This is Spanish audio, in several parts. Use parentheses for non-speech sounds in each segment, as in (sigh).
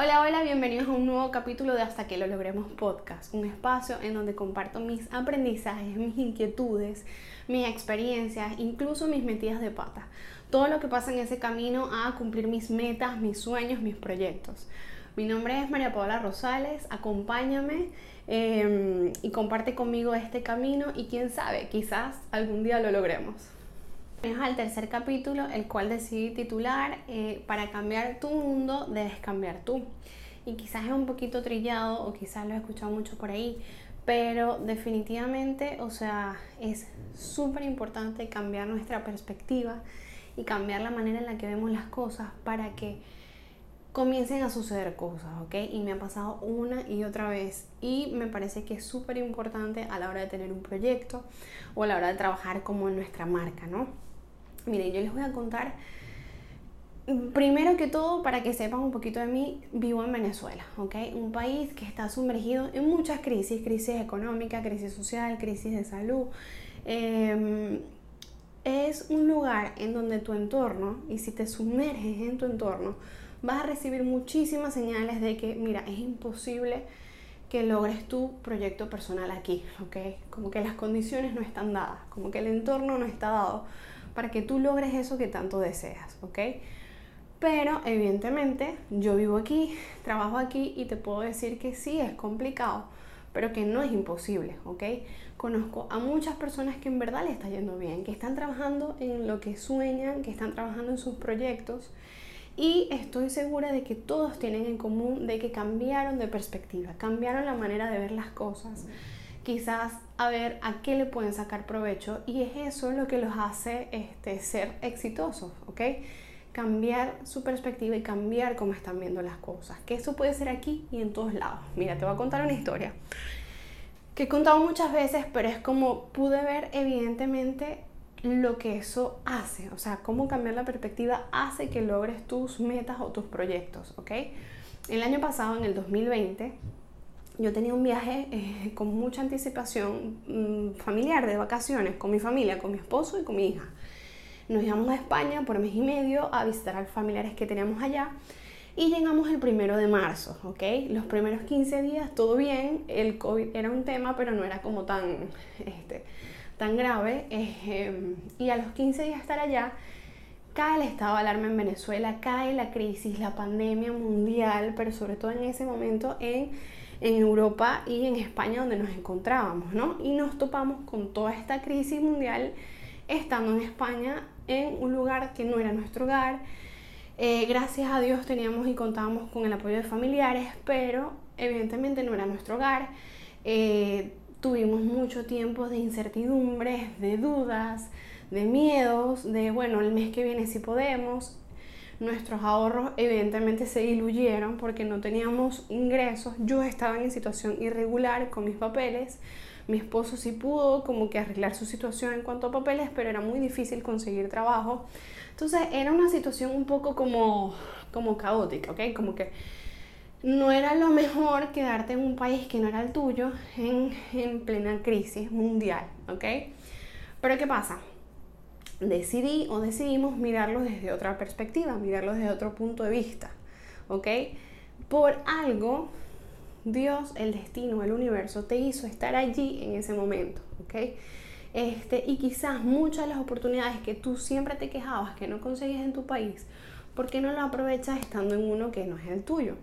Hola, hola, bienvenidos a un nuevo capítulo de Hasta que lo logremos podcast, un espacio en donde comparto mis aprendizajes, mis inquietudes, mis experiencias, incluso mis metidas de pata, todo lo que pasa en ese camino a cumplir mis metas, mis sueños, mis proyectos. Mi nombre es María Paola Rosales, acompáñame em, y comparte conmigo este camino y quién sabe, quizás algún día lo logremos. Es al tercer capítulo, el cual decidí titular eh, Para cambiar tu mundo, debes cambiar tú. Y quizás es un poquito trillado o quizás lo he escuchado mucho por ahí, pero definitivamente, o sea, es súper importante cambiar nuestra perspectiva y cambiar la manera en la que vemos las cosas para que comiencen a suceder cosas, ¿ok? Y me ha pasado una y otra vez y me parece que es súper importante a la hora de tener un proyecto o a la hora de trabajar como en nuestra marca, ¿no? Miren, yo les voy a contar, primero que todo, para que sepan un poquito de mí, vivo en Venezuela, ¿ok? Un país que está sumergido en muchas crisis, crisis económica, crisis social, crisis de salud. Em, es un lugar en donde tu entorno, y si te sumerges en tu entorno, vas a recibir muchísimas señales de que, mira, es imposible que logres tu proyecto personal aquí, ¿ok? Como que las condiciones no están dadas, como que el entorno no está dado para que tú logres eso que tanto deseas, ¿ok? Pero evidentemente yo vivo aquí, (laughs) trabajo aquí y te puedo decir que sí es complicado, pero que no es imposible, ¿ok? Conozco a muchas personas que en verdad le está yendo bien, que están trabajando en lo que sueñan, que están trabajando en sus proyectos y estoy segura de que todos tienen en común de que cambiaron de perspectiva, cambiaron la manera de ver las cosas quizás a ver a qué le pueden sacar provecho y es eso lo que los hace este, ser exitosos, ¿ok? Cambiar su perspectiva y cambiar cómo están viendo las cosas, que eso puede ser aquí y en todos lados. Mira, te voy a contar una historia que he contado muchas veces, pero es como pude ver evidentemente lo que eso hace, o sea, cómo cambiar la perspectiva hace que logres tus metas o tus proyectos, ¿ok? El año pasado, en el 2020, yo tenía un viaje eh, con mucha anticipación mm, familiar de vacaciones con mi familia, con mi esposo y con mi hija. Nos íbamos a España por mes y medio a visitar a los familiares que teníamos allá y llegamos el primero de marzo, ¿ok? Los primeros 15 días todo bien, el COVID era un tema, pero no era como tan, este, tan grave. Eh, y a los 15 días de estar allá, cae el estado de alarma en Venezuela, cae la crisis, la pandemia mundial, pero sobre todo en ese momento en en Europa y en España donde nos encontrábamos, ¿no? Y nos topamos con toda esta crisis mundial estando en España en un lugar que no era nuestro hogar. Eh, gracias a Dios teníamos y contábamos con el apoyo de familiares, pero evidentemente no era nuestro hogar. Eh, tuvimos mucho tiempo de incertidumbres, de dudas, de miedos, de bueno, el mes que viene si podemos, nuestros ahorros evidentemente se diluyeron porque no teníamos ingresos. Yo estaba en situación irregular con mis papeles. Mi esposo sí pudo como que arreglar su situación en cuanto a papeles, pero era muy difícil conseguir trabajo. Entonces era una situación un poco como, como caótica, ¿ok? Como que no era lo mejor quedarte en un país que no era el tuyo en, en plena crisis mundial, ¿ok? Pero ¿qué pasa? Decidí o decidimos mirarlo desde otra perspectiva, mirarlo desde otro punto de vista, ¿ok? Por algo, Dios, el destino, el universo te hizo estar allí en ese momento, ¿ok? Este, y quizás muchas de las oportunidades que tú siempre te quejabas que no conseguías en tu país, ¿por qué no lo aprovechas estando en uno que no es el tuyo?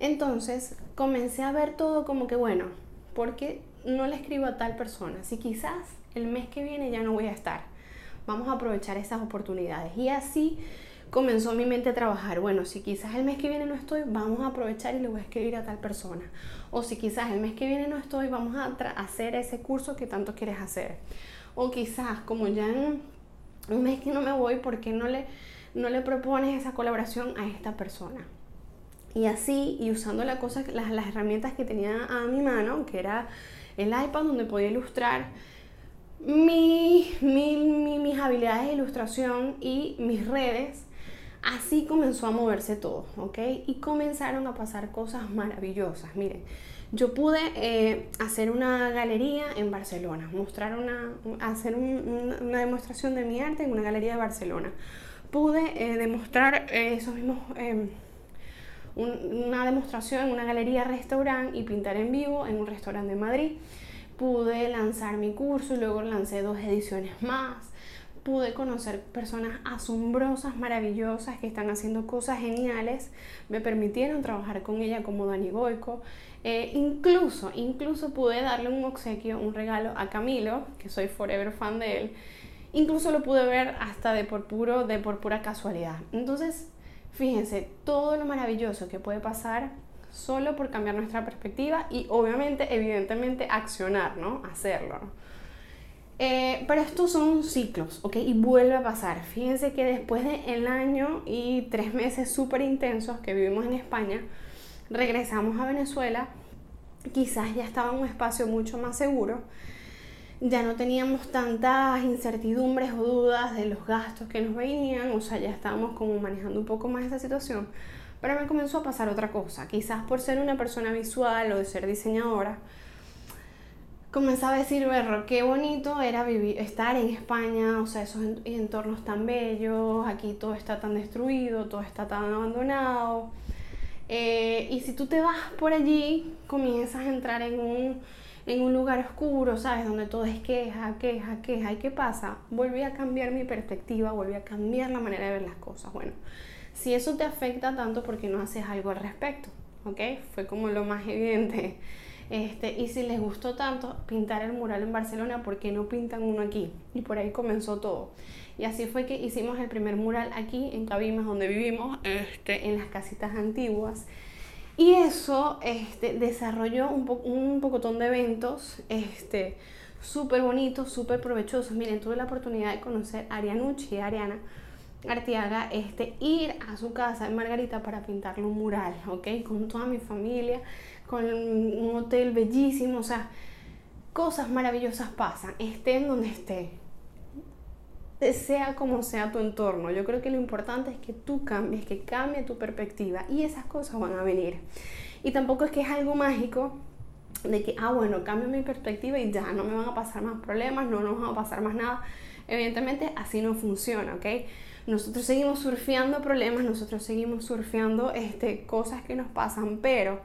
Entonces comencé a ver todo como que, bueno, ¿por qué no le escribo a tal persona? Si quizás el mes que viene ya no voy a estar vamos a aprovechar esas oportunidades. Y así comenzó mi mente a trabajar, bueno, si quizás el mes que viene no estoy, vamos a aprovechar y le voy a escribir a tal persona. O si quizás el mes que viene no estoy, vamos a hacer ese curso que tanto quieres hacer. O quizás como ya en un mes que no me voy, ¿por qué no le, no le propones esa colaboración a esta persona? Y así, y usando la cosa, las, las herramientas que tenía a mi mano, que era el iPad donde podía ilustrar, mi, mis habilidades de ilustración y mis redes, así comenzó a moverse todo, ¿ok? Y comenzaron a pasar cosas maravillosas. Miren, yo pude eh, hacer una galería en Barcelona, mostrar una, hacer una demostración de mi arte en una galería de Barcelona. Pude eh, demostrar esos mismos em, una demostración en una galería restaurante y pintar en vivo en un restaurante de Madrid. Pude lanzar mi curso y luego lancé dos ediciones más. Pude conocer personas asombrosas, maravillosas que están haciendo cosas geniales. Me permitieron trabajar con ella como Dani Goico. Eh, incluso, incluso pude darle un obsequio, un regalo a Camilo, que soy forever fan de él. Incluso lo pude ver hasta de por puro, de por pura casualidad. Entonces, Fíjense todo lo maravilloso que puede pasar solo por cambiar nuestra perspectiva y obviamente, evidentemente, accionar, ¿no? Hacerlo, eh, pero estos son ciclos, ¿ok? Y vuelve a pasar. Fíjense que después del año y tres meses súper intensos que vivimos en España, regresamos a Venezuela, quizás ya estaba en un espacio mucho más seguro, ya no teníamos tantas incertidumbres o dudas de los gastos que nos venían, o sea, ya estábamos como manejando un poco más esa situación. Pero me comenzó a pasar otra cosa, quizás por ser una persona visual o de ser diseñadora, comenzaba a decir, berro, qué bonito era vivir, estar en España, o sea, esos entornos tan bellos, aquí todo está tan destruido, todo está tan abandonado. Eh, y si tú te vas por allí, comienzas a entrar en un en un lugar oscuro, ¿sabes? Donde todo es queja, queja, queja. ¿Y qué pasa? Volví a cambiar mi perspectiva, volví a cambiar la manera de ver las cosas. Bueno, si eso te afecta tanto, ¿por qué no haces algo al respecto? ¿Ok? Fue como lo más (laughs) evidente. Este, y si les gustó tanto pintar el mural en Barcelona, ¿por qué no pintan uno aquí? Y por ahí comenzó todo. Y así fue que hicimos el primer mural aquí en Cabimas, donde vivimos, este, en las casitas antiguas. Y eso este, desarrolló un, po un de eventos este, súper bonitos, súper provechosos. Miren, tuve la oportunidad de conocer a Arianucci, Ariana Artiaga, este, ir a su casa en Margarita para pintarle un mural, ¿ok? Con toda mi familia, con un hotel bellísimo, o sea, cosas maravillosas pasan, estén donde esté sea como sea tu entorno. Yo creo que lo importante es que tú cambies, que cambie tu perspectiva y esas cosas van a venir. Y tampoco es que es algo mágico de que, ah, bueno, cambio mi perspectiva y ya no me van a pasar más problemas, no nos va a pasar más nada. Evidentemente así no funciona, ¿ok? Nosotros seguimos surfeando problemas, nosotros seguimos surfeando este, cosas que nos pasan, pero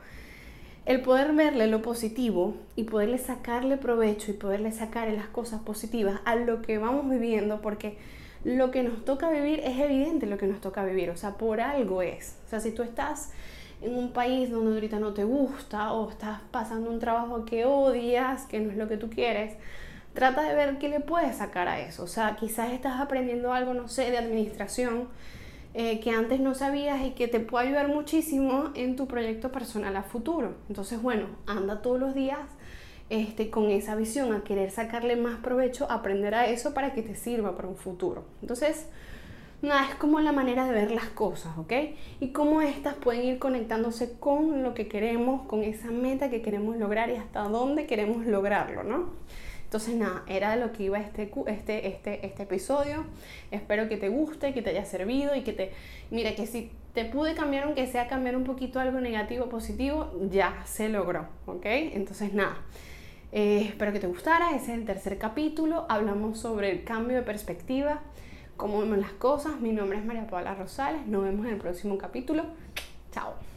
el poder verle lo positivo y poderle sacarle provecho y poderle sacar las cosas positivas a lo que vamos viviendo, porque lo que nos toca vivir es evidente lo que nos toca vivir, o sea, por algo es. O sea, si tú estás en un país donde ahorita no te gusta o estás pasando un trabajo que odias, que no es lo que tú quieres, trata de ver qué le puedes sacar a eso. O sea, quizás estás aprendiendo algo, no sé, de administración eh, que antes no sabías y que te puede ayudar muchísimo en tu proyecto personal a futuro. Entonces, bueno, anda todos los días este, con esa visión, a querer sacarle más provecho, aprender a eso para que te sirva para un futuro. Entonces, nada, es como la manera de ver las cosas, ¿ok? Y cómo estas pueden ir conectándose con lo que queremos, con esa meta que queremos lograr y hasta dónde queremos lograrlo, ¿no? Entonces nada, era lo que iba este, este, este, este episodio. Espero que te guste, que te haya servido y que te... Mira, que si te pude cambiar, aunque sea cambiar un poquito algo negativo positivo, ya se logró, ¿ok? Entonces nada. Eh, espero que te gustara, ese es el tercer capítulo, hablamos sobre el cambio de perspectiva, cómo vemos las cosas, mi nombre es María Paula Rosales, nos vemos en el próximo capítulo, chao.